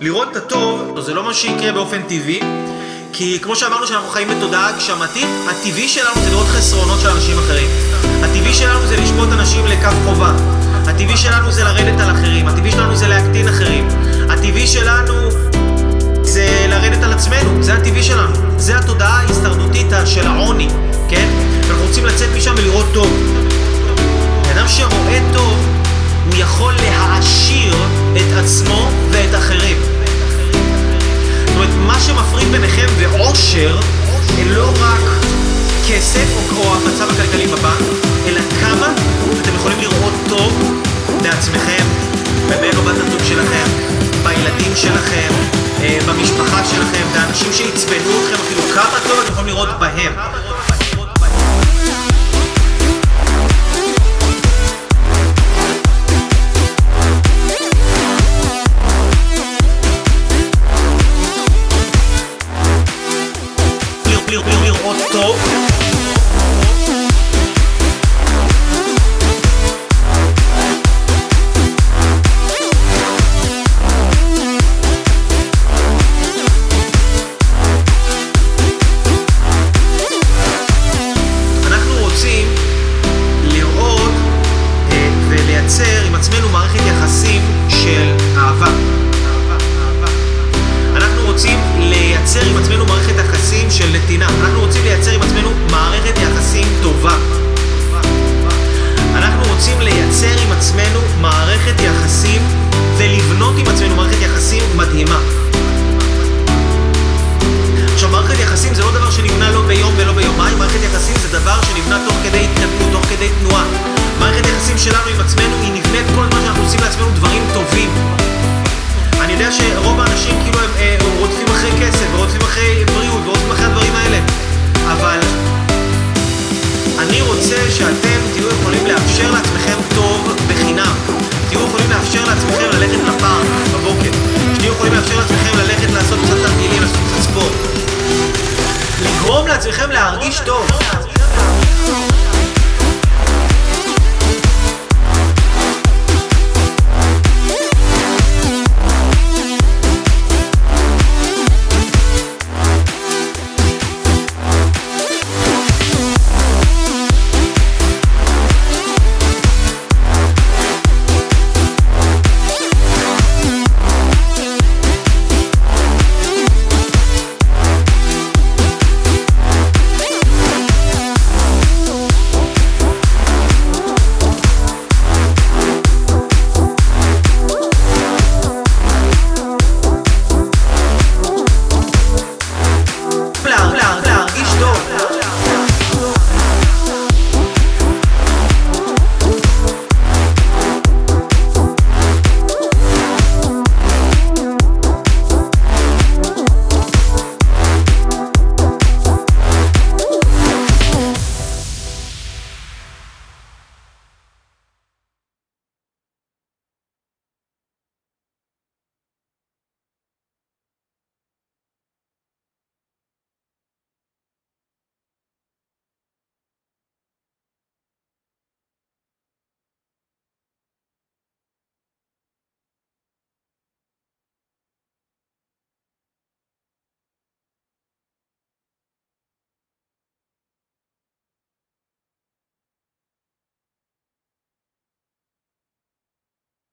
לראות את הטוב זה לא מה שיקרה באופן טבעי, כי כמו שאמרנו שאנחנו חיים בתודעה הגשמתית, הטבעי שלנו זה לראות חסרונות של אנשים אחרים. הטבעי שלנו זה לשפוט אנשים לכף חובה. הטבעי שלנו זה לרדת על אחרים. הטבעי שלנו זה להקטין אחרים. הטבעי שלנו זה לרדת על עצמנו. זה הטבעי שלנו. זה התודעה ההישרדותית של העוני, אתם יכולים אהבה. אנחנו רוצים לייצר עם עצמנו מערכת יחסים של נתינה. אנחנו רוצים לייצר עם עצמנו מערכת יחסים טובה. אנחנו רוצים לייצר עם עצמנו מערכת יחסים ולבנות עם עצמנו מערכת יחסים מדהימה. עכשיו, מערכת יחסים זה לא דבר שנבנה אני רוצה שאתם תהיו יכולים לאפשר לעצמכם טוב בחינם. תהיו יכולים לאפשר לעצמכם ללכת לפארק בבוקר. שתהיו יכולים לאפשר לעצמכם ללכת לעשות קצת תרגילים, לעשות קצת ספורט. לגרום לעצמכם להרגיש טוב.